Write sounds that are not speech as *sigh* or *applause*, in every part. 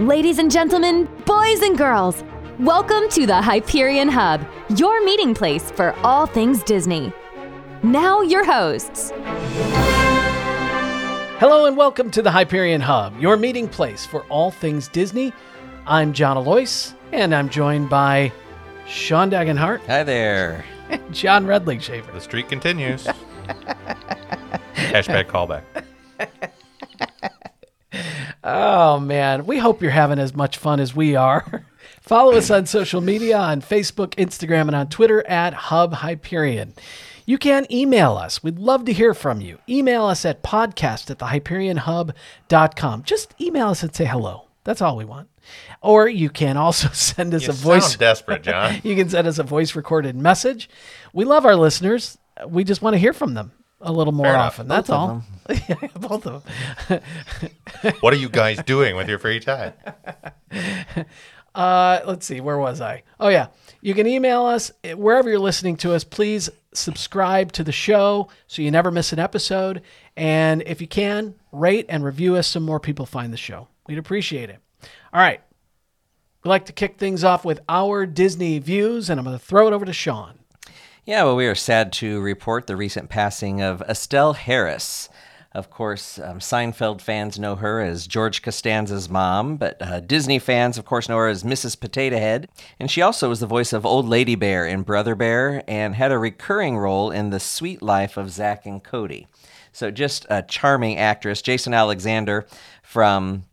Ladies and gentlemen, boys and girls, welcome to the Hyperion Hub, your meeting place for all things Disney. Now, your hosts. Hello and welcome to the Hyperion Hub, your meeting place for all things Disney. I'm John Alois, and I'm joined by Sean Dagenhart Hi there. and *laughs* John Redling Shaver. The streak continues. *laughs* Hashtag callback. *laughs* Oh man, we hope you're having as much fun as we are. *laughs* Follow us on social media on Facebook, Instagram, and on Twitter at Hub Hyperion. You can email us. We'd love to hear from you. Email us at podcast at thehyperionhub.com. Just email us and say hello. That's all we want. Or you can also *laughs* send us You a voice. desperate, John. *laughs* you can send us a voice recorded message. We love our listeners. We just want to hear from them a little more Fair often. That's all. *laughs* yeah, both of them. What are you guys doing with your free time? *laughs* Uh, let's see, where was I? Oh yeah, you can email us wherever you're listening to us. Please subscribe to the show so you never miss an episode. And if you can, rate and review us so more people find the show. We'd appreciate it. All right, We'd like to kick things off with our Disney views, and I'm going to throw it over to Sean. Yeah, well, we are sad to report the recent passing of Estelle Harris. Of course, um, Seinfeld fans know her as George Costanza's mom, but uh, Disney fans, of course, know her as Mrs. Potato Head. And she also was the voice of Old Lady Bear in Brother Bear and had a recurring role in The Sweet Life of Zack and Cody. So, just a charming actress. Jason Alexander from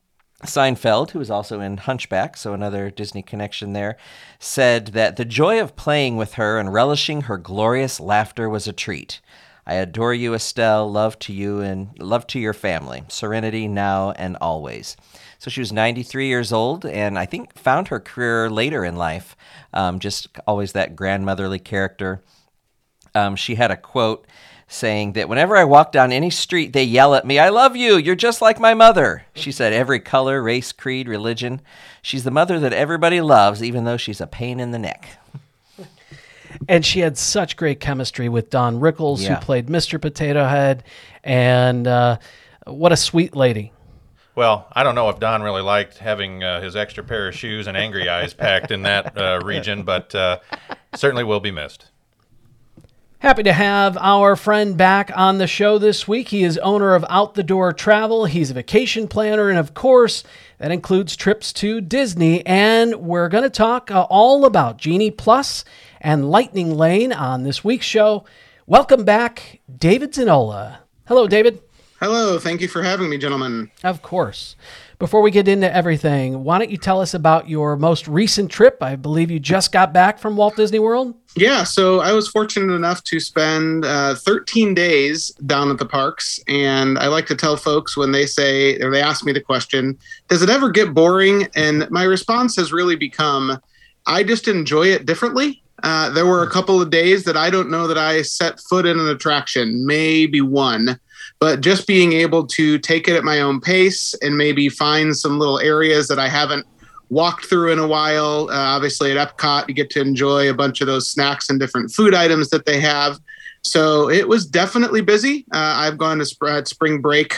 Seinfeld, who was also in Hunchback, so another Disney connection there, said that the joy of playing with her and relishing her glorious laughter was a treat. I adore you, Estelle. Love to you and love to your family. Serenity now and always. So she was 93 years old, and I think found her career later in life. Um, just always that grandmotherly character um, she had a quote saying that whenever I walk down any street, they yell at me, I love you. You're just like my mother. She said, every color, race, creed, religion. She's the mother that everybody loves, even though she's a pain in the neck. *laughs* And she had such great chemistry with Don Rickles, Yeah. who played Mr. Potato Head, and uh, what a sweet lady. Well, I don't know if Don really liked having uh, his extra pair of shoes and angry eyes packed in that uh, *laughs* region, but uh, certainly will be missed. Happy to have our friend back on the show this week. He is owner of Out the Door Travel. He's a vacation planner, and of course, that includes trips to Disney. And we're going to talk uh, all about Genie Plus and Lightning Lane on this week's show. Welcome back, David Zanolla. Hello, David. Hello, thank you for having me, gentlemen. Of course. Before we get into everything, why don't you tell us about your most recent trip? I believe you just got back from Walt Disney World. Yeah, so I was fortunate enough to spend uh, 13 days down at the parks, and I like to tell folks when they say or they ask me the question, "Does it ever get boring?" And my response has really become, "I just enjoy it differently." Uh, there were a couple of days that I don't know that I set foot in an attraction, maybe one, but just being able to take it at my own pace and maybe find some little areas that I haven't walked through in a while. Uh, obviously, at Epcot, you get to enjoy a bunch of those snacks and different food items that they have. So it was definitely busy. Uh, I've gone to sp- at spring break.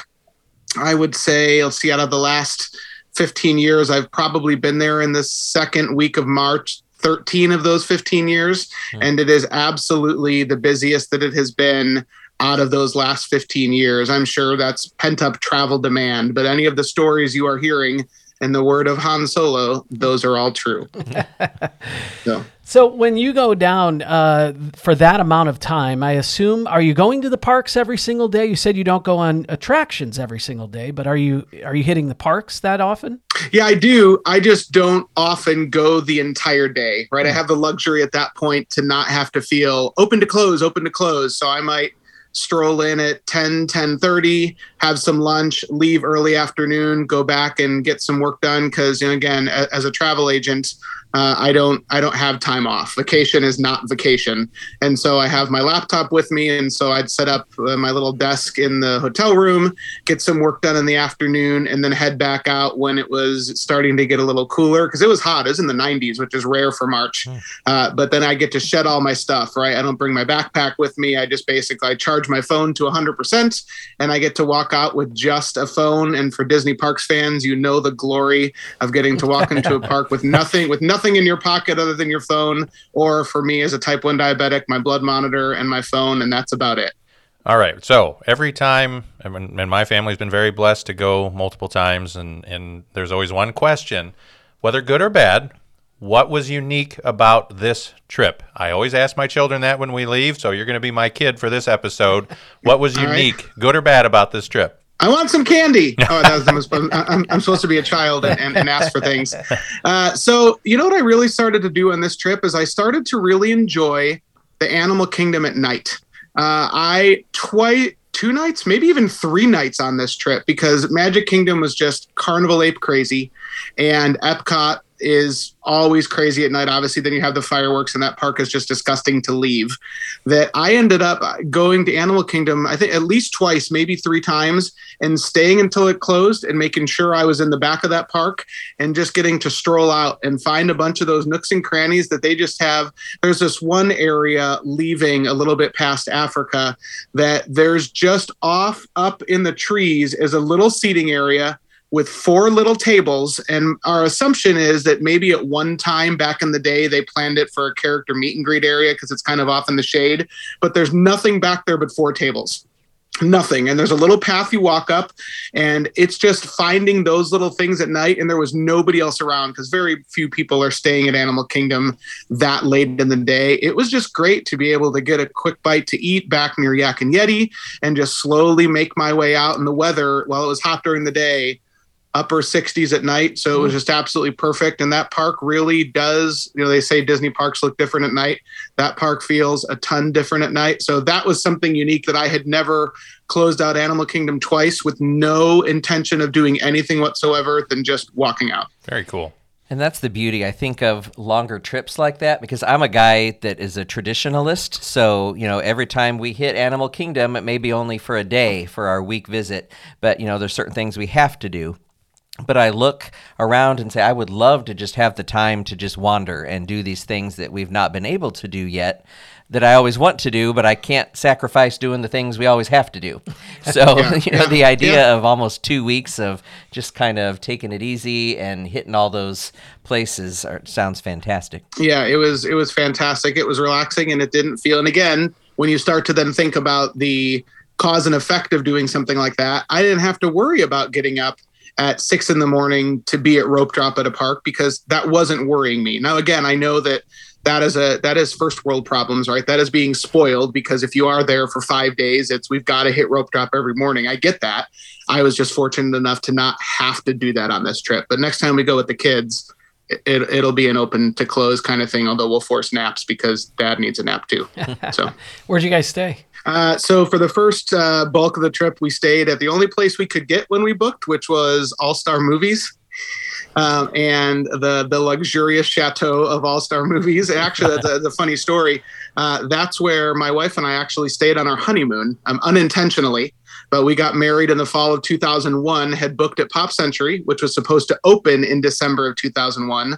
I would say, let's see, out of the last 15 years, I've probably been there in the second week of March. 13 of those 15 years, and it is absolutely the busiest that it has been out of those last 15 years. I'm sure that's pent up travel demand, but any of the stories you are hearing in the word of Han Solo, those are all true. *laughs* so, So when you go down uh, for that amount of time, I assume are you going to the parks every single day? You said you don't go on attractions every single day, but are you are you hitting the parks that often? yeah, I do. I just don't often go the entire day, right? I have the luxury at that point to not have to feel open to close, open to close. So I might stroll in at 10 10 30 have some lunch leave early afternoon go back and get some work done because you know, again a- as a travel agent uh, I don't I don't have time off. Vacation is not vacation, and so I have my laptop with me, and so I'd set up uh, my little desk in the hotel room, get some work done in the afternoon, and then head back out when it was starting to get a little cooler because it was hot. It was in the 90s, which is rare for March. Hmm. Uh, but then I get to shed all my stuff. Right, I don't bring my backpack with me. I just basically I charge my phone to 100%, and I get to walk out with just a phone. And for Disney Parks fans, you know the glory of getting to walk into a *laughs* park with nothing with nothing in your pocket other than your phone, or for me as a type 1 diabetic, my blood monitor and my phone, and that's about it. All right. So every time, and my family's been very blessed to go multiple times, and, and there's always one question, whether good or bad, what was unique about this trip? I always ask my children that when we leave, so you're going to be my kid for this episode. What was All right. unique, good or bad, about this trip? I want some candy. Oh, that was, I'm, supposed, I'm, supposed to be a child and, and, and ask for things. Uh, so, you know what I really started to do on this trip is I started to really enjoy the animal kingdom at night. Uh, I twice, two nights, maybe even three nights on this trip because Magic Kingdom was just carnival ape crazy, and Epcot is always crazy at night. Obviously, then you have the fireworks, and that park is just disgusting to leave. That I ended up going to Animal Kingdom, I think at least twice, maybe three times, and staying until it closed and making sure I was in the back of that park and just getting to stroll out and find a bunch of those nooks and crannies that they just have. There's this one area leaving a little bit past Africa that there's just off up in the trees is a little seating area with four little tables. And our assumption is that maybe at one time back in the day, they planned it for a character meet and greet area because it's kind of off in the shade. But there's nothing back there but four tables. Nothing. And there's a little path you walk up, and it's just finding those little things at night. And there was nobody else around because very few people are staying at Animal Kingdom that late in the day. It was just great to be able to get a quick bite to eat back near Yak and Yeti and just slowly make my way out in the weather while it was hot during the day upper 60s at night. So it was mm-hmm. just absolutely perfect. And that park really does, you know, they say Disney parks look different at night. That park feels a ton different at night. So that was something unique that I had never closed out Animal Kingdom twice with no intention of doing anything whatsoever than just walking out. Very cool. And that's the beauty, I think, of longer trips like that because I'm a guy that is a traditionalist. So, you know, every time we hit Animal Kingdom, it may be only for a day for our week visit, but, you know, there's certain things we have to do. But I look around and say, I would love to just have the time to just wander and do these things that we've not been able to do yet that I always want to do, but I can't sacrifice doing the things we always have to do. *laughs* So, Yeah, *laughs* you know, yeah, the idea yeah. of almost two weeks of just kind of taking it easy and hitting all those places are, sounds fantastic. yeah it was it was fantastic it was relaxing and it didn't feel and again when you start to then think about the cause and effect of doing something like that i didn't have to worry about getting up at six in the morning to be at rope drop at a park because that wasn't worrying me. Now again i know that that is a that is first world problems right? That is being spoiled because if you are there for five days it's we've got to hit rope drop every morning. I get that. I was just fortunate enough to not have to do that on this trip. But next time we go with the kids it, it'll be an open to close kind of thing although we'll force naps because dad needs a nap too. *laughs* So. Where'd you guys stay? Uh, so for the first uh, bulk of the trip we stayed at the only place we could get when we booked which was all star movies um, and the the luxurious chateau of all star movies actually that's a, a funny story uh, that's where my wife and i actually stayed on our honeymoon um, unintentionally but we got married in the fall of 2001 had booked at pop century which was supposed to open in december of 2001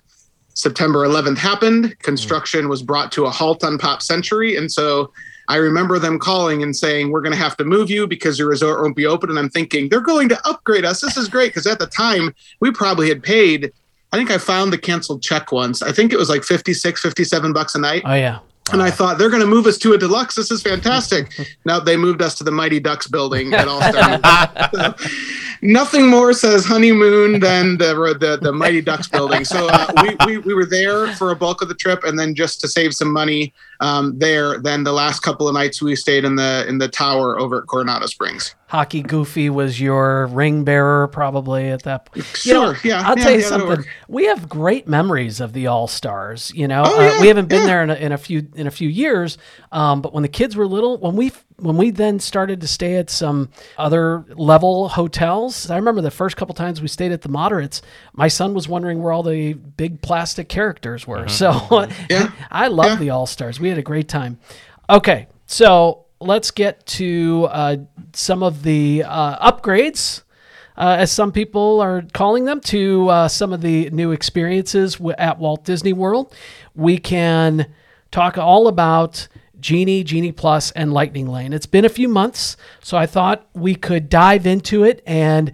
September 11th happened. Construction was brought to a halt on Pop Century. And so I remember them calling and saying, We're going to have to move you because your resort won't be open. And I'm thinking, They're going to upgrade us. This is great. Because at the time, we probably had paid, I think I found the canceled check once. I think it was like 56, 57 bucks a night. Oh yeah. And I thought they're going to move us to a deluxe. This is fantastic. *laughs* now they moved us to the Mighty Ducks building at All Star. *laughs* Nothing more says honeymoon than the the, the Mighty Ducks building. So uh, we, we we were there for a bulk of the trip, and then just to save some money um, there, then the last couple of nights we stayed in the in the tower over at Coronado Springs. Hockey Goofy was your ring bearer probably at that point. You know, Sure, yeah, I'll yeah, tell you yeah, something. We have great memories of the All Stars. You know, Oh, uh, yeah, we haven't been there in a, in a few in a few years. Um, but when the kids were little, when we when we then started to stay at some other level hotels, I remember the first couple times we stayed at the moderates, my son was wondering where all the big plastic characters were. So Yeah. *laughs* I love Yeah. the All Stars. We had a great time. Okay, so let's get to uh, some of the uh, upgrades. Uh, as some people are calling them, to uh, some of the new experiences w- at Walt Disney World. We can talk all about Genie, Genie Plus, and Lightning Lane. It's been a few months, so I thought we could dive into it. And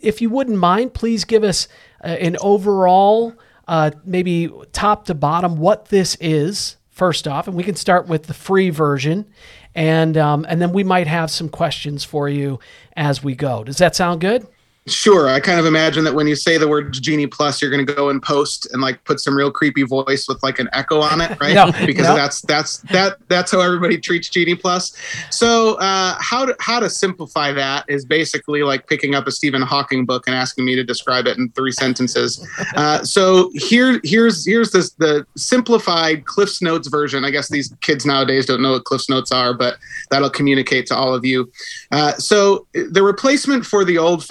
if you wouldn't mind, please give us uh, an overall, uh, maybe top to bottom, what this is. First off, and we can start with the free version, and um, and then we might have some questions for you as we go. Does that sound good? Sure. I kind of imagine that when you say the word Genie Plus, you're going to go and post and like put some real creepy voice with like an echo on it, right? *laughs* No, because no. that's that's that that's how everybody treats Genie Plus. So uh, how to how to simplify that is basically like picking up a Stephen Hawking book and asking me to describe it in three sentences. Uh, so here here's here's this the simplified Cliff's Notes version. I guess these kids nowadays don't know what Cliff's Notes are, but that'll communicate to all of you. Uh, so the replacement for the old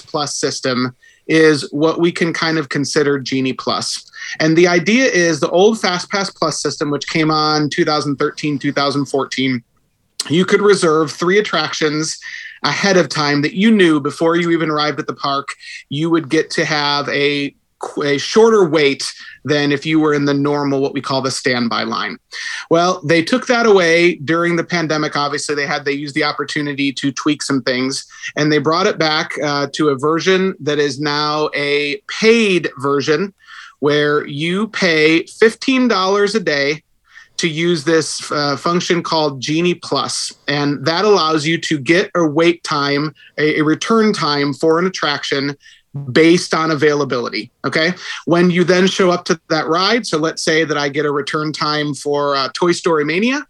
Plus system is what we can kind of consider Genie Plus. And the idea is the old FastPass Plus system, which came on 2013, 2014, you could reserve three attractions ahead of time that you knew before you even arrived at the park you would get to have a a shorter wait than if you were in the normal what we call the standby line. Well they took that away during the pandemic obviously. They had they used the opportunity to tweak some things and they brought it back uh, to a version that is now a paid version where you pay $15 a day to use this uh, function called Genie Plus, and that allows you to get a wait time, a, a return time for an attraction based on availability. Okay. When you then show up to that ride, so let's say that I get a return time for uh, Toy Story Mania.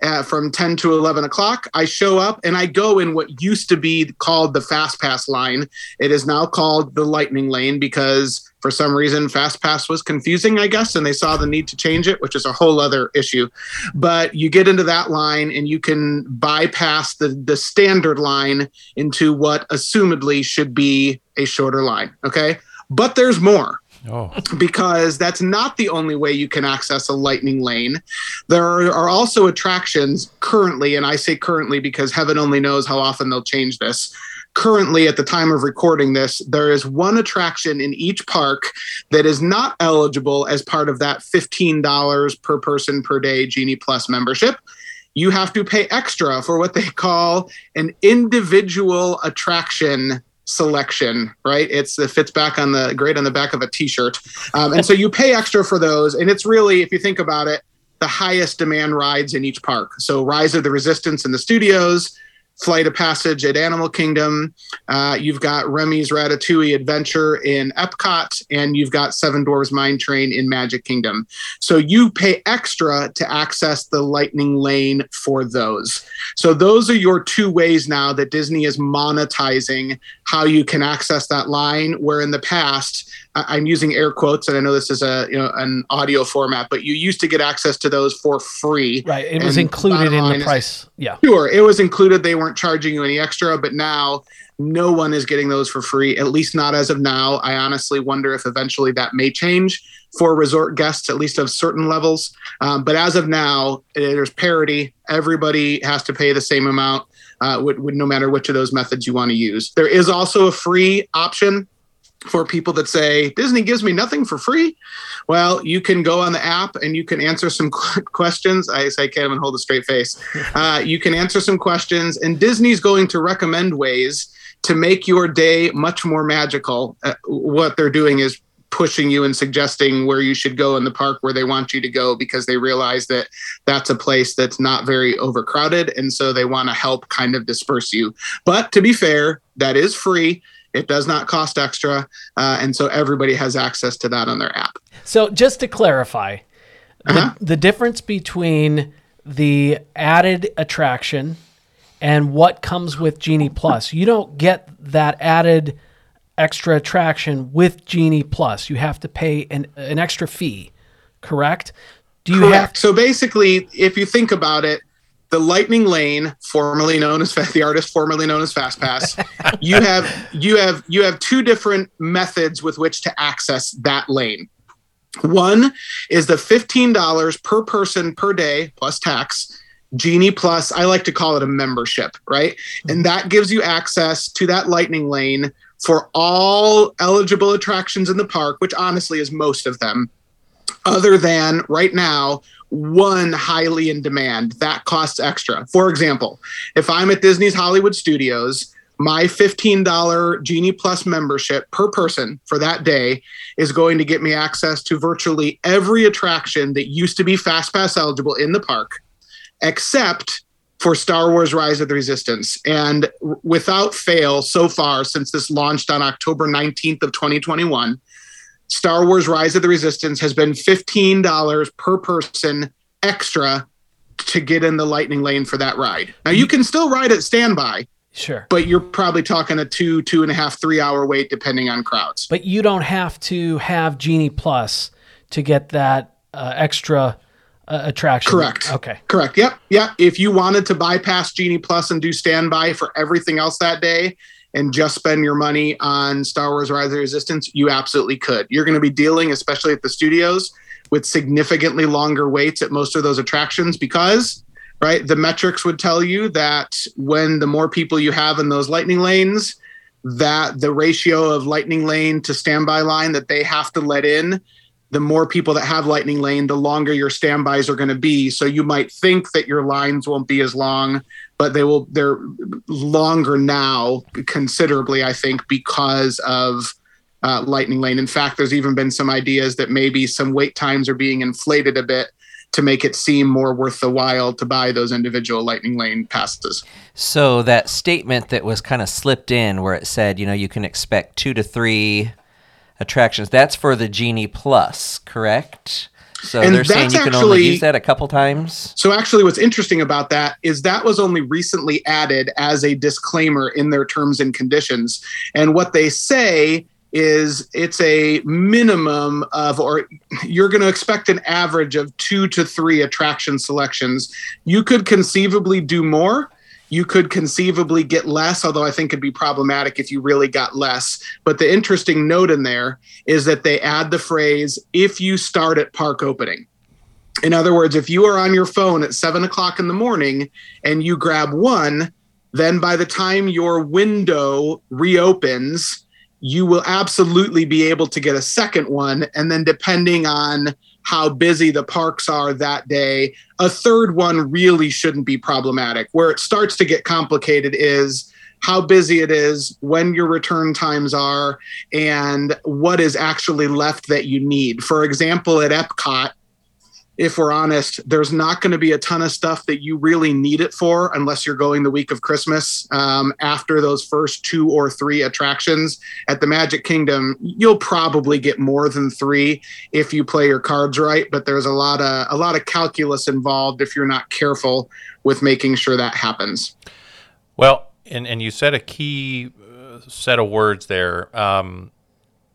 Uh, from 10 to 11 o'clock, I show up and I go in what used to be called the Fast Pass line. It is now called the Lightning Lane because for some reason Fast Pass was confusing, I guess, and they saw the need to change it, which is a whole other issue. But you get into that line and you can bypass the the standard line into what assumedly should be a shorter line. Okay. But there's more Oh, because that's not the only way you can access a lightning lane. There are, are also attractions currently, and I say currently because heaven only knows how often they'll change this. Currently, at the time of recording this, there is one attraction in each park that is not eligible as part of that $15 per person per day Genie Plus membership. You have to pay extra for what they call an individual attraction selection, right? It's it fits back on the great on the back of a t-shirt. Um, and so you pay extra for those. And it's really, if you think about it, the highest demand rides in each park. So Rise of the Resistance in the studios, Flight of Passage at Animal Kingdom. Uh, you've got Remy's Ratatouille Adventure in Epcot, and you've got Seven Dwarfs Mine Train in Magic Kingdom. So you pay extra to access the Lightning Lane for those. So those are your two ways now that Disney is monetizing how you can access that line. Where in the past, I'm using air quotes, and I know this is a you know an audio format, but you used to get access to those for free. Right. It was included in the is- price. Yeah. Sure, it was included. They weren't charging you any extra, but now no one is getting those for free, at least not as of now. I honestly wonder if eventually that may change for resort guests, at least of certain levels. Um, but as of now, eh, there's parity. Everybody has to pay the same amount, uh, with, with no matter which of those methods you want to use. There is also a free option for people that say Disney gives me nothing for free. Well, you can go on the app and you can answer some *laughs* questions. I say, I can't even hold a straight face. *laughs* Uh, you can answer some questions, and Disney's going to recommend ways to make your day much more magical. Uh, what they're doing is pushing you and suggesting where you should go in the park where they want you to go because they realize that that's a place that's not very overcrowded and so they want to help kind of disperse you but to be fair that is free it does not cost extra uh, and so everybody has access to that on their app So just to clarify, Uh-huh. the, the difference between the added attraction and what comes with Genie Plus, you don't get that added extra attraction with Genie Plus. You have to pay an, an extra fee, correct? Do you Correct. have so basically, if you think about it, the Lightning Lane, formerly known as *laughs* the artist formerly known as FastPass, *laughs* you have you have you have two different methods with which to access that lane. One is the $15 per person per day plus tax Genie Plus. I like to call it a membership, right? Mm-hmm. And that gives you access to that lightning lane for all eligible attractions in the park, which honestly is most of them, other than right now, one highly in demand that costs extra. For example, if I'm at Disney's Hollywood Studios, my $15 Genie Plus membership per person for that day is going to get me access to virtually every attraction that used to be FastPass eligible in the park, except for Star Wars Rise of the Resistance. And without fail, so far, since this launched on October 19th of 2021, Star Wars Rise of the Resistance has been $15 per person extra to get in the lightning lane for that ride. Now you can still ride at standby, Sure. but you're probably talking a two, two and a half, three hour wait depending on crowds. But you don't have to have Genie Plus to get that uh, extra uh, attraction. Correct. Okay. Correct. Yep. Yep. If you wanted to bypass Genie Plus and do standby for everything else that day and just spend your money on Star Wars Rise of Resistance, you absolutely could. You're going to be dealing, especially at the studios, with significantly longer waits at most of those attractions because, right, the metrics would tell you that when the more people you have in those lightning lanes, that the ratio of lightning lane to standby line that they have to let in the more people that have lightning lane the longer your standbys are going to be so you might think that your lines won't be as long but they will they're longer now considerably i think because of uh, lightning lane in fact there's even been some ideas that maybe some wait times are being inflated a bit to make it seem more worth the while to buy those individual lightning lane passes So that statement that was kind of slipped in where it said, you know, you can expect two to three attractions, that's for the Genie Plus, correct? So And they're saying that's you can only actually- use that a couple times? So actually what's interesting about that is that was only recently added as a disclaimer in their terms and conditions. And what they say is it's a minimum of or you're going to expect an average of 2 to 3 attraction selections. You could conceivably do more. You could conceivably get less, although I think it'd be problematic if you really got less. But the interesting note in there is that they add the phrase if you start at park opening. In other words, if you are on your phone at seven o'clock in the morning and you grab one, then by the time your window reopens, you will absolutely be able to get a second one. And then, depending on how busy the parks are that day, a third one really shouldn't be problematic. Where it starts to get complicated is how busy it is, when your return times are, and what is actually left that you need. For example, at Epcot, if we're honest, there's not going to be a ton of stuff that you really need it for unless you're going the week of Christmas. Um, after those first two or three attractions at the Magic Kingdom, you'll probably get more than three if you play your cards right. But there's a lot of a lot of calculus involved if you're not careful with making sure that happens. Well, and, and you said a key uh, set of words there. Um,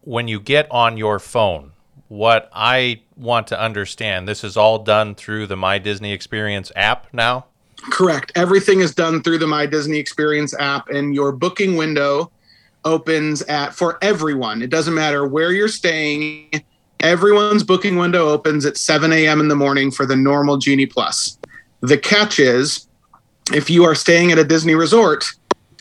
when you get on your phone, what I want to understand, this is all done through the My Disney Experience app now? Correct. Everything is done through the My Disney Experience app, and your booking window opens at for everyone. It doesn't matter where you're staying. Everyone's booking window opens at 7 a.m. in the morning for the normal Genie Plus. The catch is, if you are staying at a Disney resort,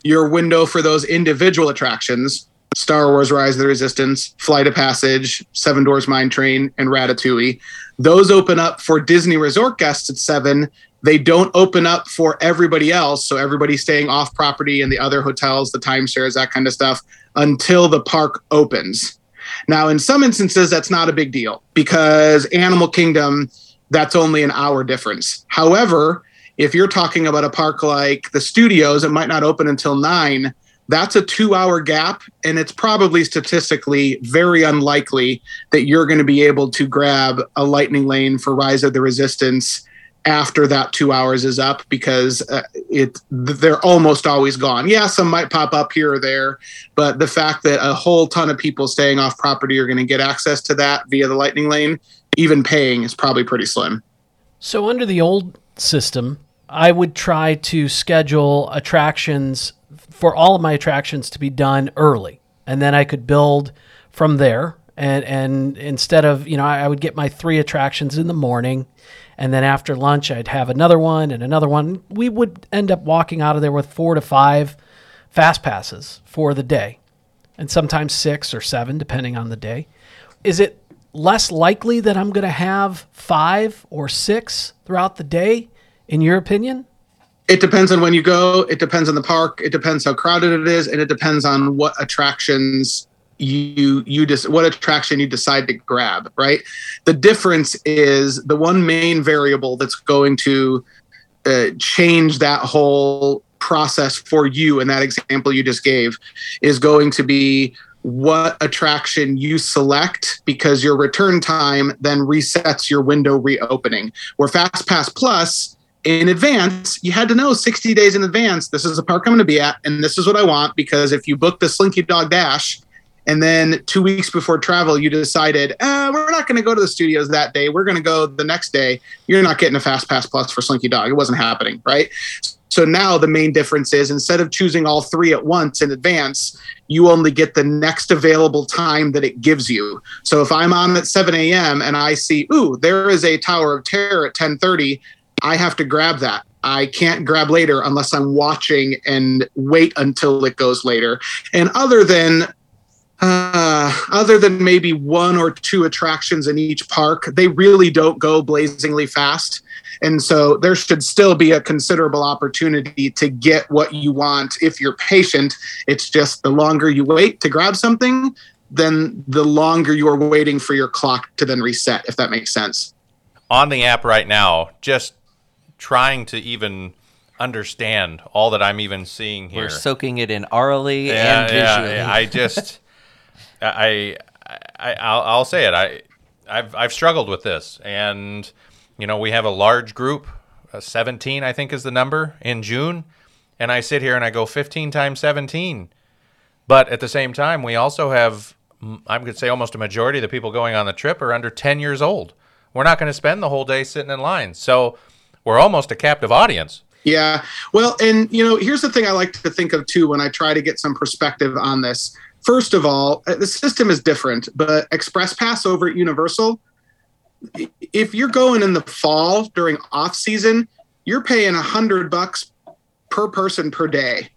your window for those individual attractions Star Wars Rise of the Resistance, Flight of Passage, Seven Dwarfs Mine Train, and Ratatouille. Those open up for Disney resort guests at 7. They don't open up for everybody else. So everybody staying off property and the other hotels, the timeshares, that kind of stuff, until the park opens. Now, in some instances, that's not a big deal because Animal Kingdom, that's only an hour difference. However, if you're talking about a park like the studios, it might not open until nine. That's a two hour gap, and it's probably statistically very unlikely that you're going to be able to grab a lightning lane for Rise of the Resistance after that two hours is up because uh, it they're almost always gone. Yeah, some might pop up here or there, but the fact that a whole ton of people staying off property are going to get access to that via the lightning lane, even paying, is probably pretty slim. So under the old system, I would try to schedule attractions for all of my attractions to be done early, and then I could build from there. And and instead of you know, I, I would get my three attractions in the morning, and then after lunch I'd have another one and another one. We would end up walking out of there with four to five fast passes for the day, and sometimes six or seven depending on the day. Is it less likely that I'm going to have five or six throughout the day, in your opinion? It depends on when you go. It depends on the park. It depends how crowded it is, and it depends on what attractions you you just what attraction you decide to grab. Right. The difference is the one main variable that's going to uh, change that whole process for you in that example you just gave is going to be what attraction you select because your return time then resets your window reopening. Where Fast Pass Plus in advance, you had to know 60 days in advance, this is the park I'm going to be at, and this is what I want. Because if you book the Slinky Dog Dash, and then two weeks before travel, you decided, eh, we're not going to go to the studios that day. We're going to go the next day. You're not getting a Fast Pass Plus for Slinky Dog. It wasn't happening, right? So now the main difference is instead of choosing all three at once in advance, you only get the next available time that it gives you. So if I'm on at 7 a.m. and I see, ooh, there is a Tower of Terror at 10:30, I have to grab that. I can't grab later unless I'm watching and wait until it goes later. And other than uh, other than maybe one or two attractions in each park, they really don't go blazingly fast. And so there should still be a considerable opportunity to get what you want if you're patient. It's just the longer you wait to grab something, then the longer you're waiting for your clock to then reset, if that makes sense. On the app right now, just trying to even understand all that I'm even seeing here. We're soaking it in orally and visually. Yeah, I just, I, I, I'll, I'll say it. I, I've, I've struggled with this, and you know, we have a large group, uh, 17, I think is the number in June. And I sit here and I go 15 times 17. But at the same time, we also have, I could say almost a majority of the people going on the trip are under 10 years old. We're not going to spend the whole day sitting in line. So we're almost a captive audience. Yeah. Well, and, you know, here's the thing I like to think of too when I try to get some perspective on this. First of all, uh, the system is different, but Express Pass over at Universal, if you're going in the fall during off season, you're paying a hundred bucks per person per day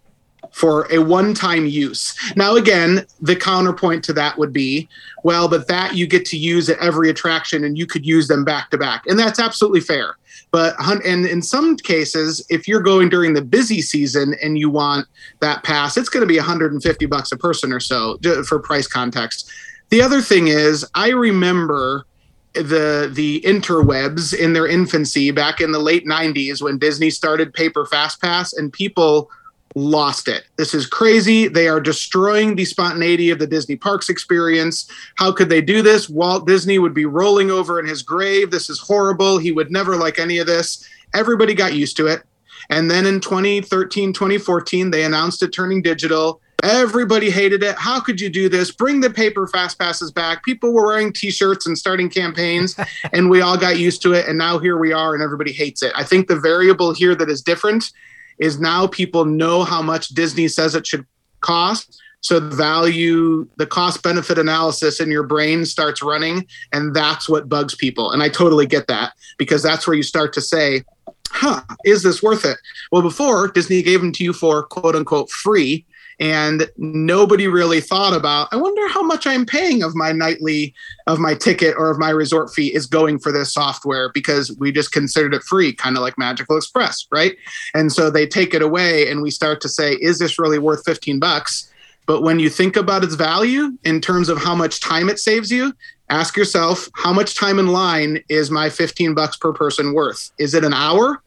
for a one-time use. Now again, the counterpoint to that would be, well, but that you get to use at every attraction and you could use them back to back. And that's absolutely fair. But and in some cases, if you're going during the busy season and you want that pass, it's going to be 150 bucks a person or so for price context. The other thing is, I remember the the interwebs in their infancy back in the late 90s when Disney started paper fast pass and people lost it. This is crazy. They are destroying the spontaneity of the Disney parks experience. How could they do this? Walt Disney would be rolling over in his grave. This is horrible. He would never like any of this. Everybody got used to it. And then in 2013, 2014, they announced it turning digital. Everybody hated it. How could you do this? Bring the paper fast passes back. People were wearing t-shirts and starting campaigns *laughs* and we all got used to it and now here we are and everybody hates it. I think the variable here that is different is now people know how much Disney says it should cost. So the value, the cost benefit analysis in your brain starts running and that's what bugs people. And I totally get that because that's where you start to say, huh, is this worth it? Well, before Disney gave them to you for quote unquote free and nobody really thought about i wonder how much i'm paying of my nightly of my ticket or of my resort fee is going for this software because we just considered it free kind of like magical express right? And so they take it away and we start to say is this really worth 15 bucks? But when you think about its value in terms of how much time it saves you ask yourself how much time in line is my 15 bucks per person worth? Is it an hour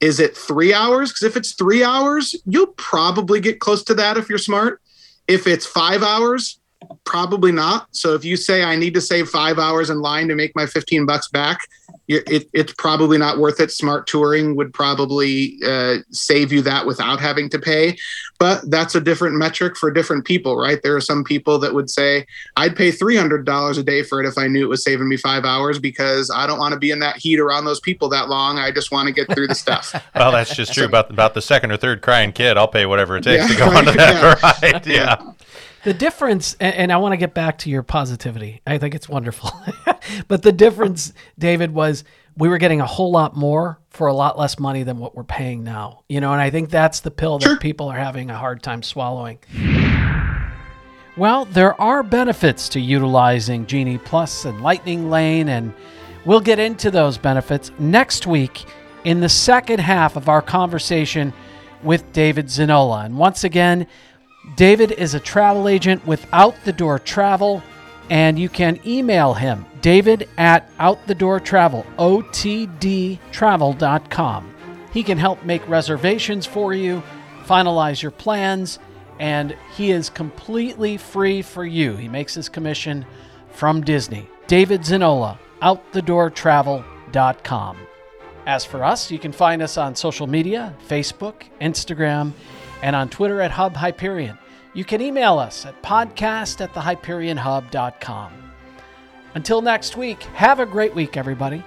is it three hours? Because if it's three hours, you'll probably get close to that if you're smart. If it's five hours, probably not. So if you say I need to save five hours in line to make my 15 bucks back, it, it's probably not worth it. Smart touring would probably uh, save you that without having to pay. But that's a different metric for different people, right? There are some people that would say, I'd pay $300 a day for it if I knew it was saving me five hours because I don't want to be in that heat around those people that long. I just want to get through the stuff. *laughs* well, that's just true about, about the second or third crying kid. I'll pay whatever it takes yeah, to go right, onto that *laughs* yeah. ride. *laughs* yeah. yeah. The difference, and, I want to get back to your positivity. I think it's wonderful. *laughs* but the difference, David, was we were getting a whole lot more for a lot less money than what we're paying now. You know, and I think that's the pill that sure. people are having a hard time swallowing. Well, there are benefits to utilizing Genie Plus and Lightning Lane, and we'll get into those benefits next week in the second half of our conversation with David Zanolla. And once again, David is a travel agent with Out the Door Travel, and you can email him, david at outthedoortravel, O-T-D travel.com. He can help make reservations for you, finalize your plans, and he is completely free for you. He makes his commission from Disney. David Zanolla, outthedoortravel.com. As for us, you can find us on social media Facebook, Instagram, and on Twitter at Hub Hyperion. You can email us at podcast at thehyperionhub.com. Until next week, have a great week, everybody.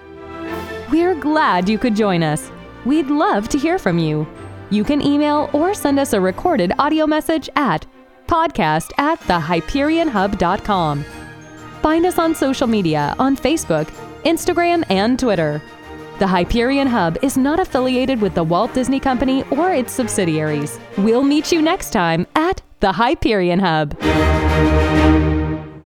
We're glad you could join us. We'd love to hear from you. You can email or send us a recorded audio message at podcast at thehyperionhub.com. Find us on social media on Facebook, Instagram, and Twitter. The Hyperion Hub is not affiliated with the Walt Disney Company or its subsidiaries. We'll meet you next time at the Hyperion Hub.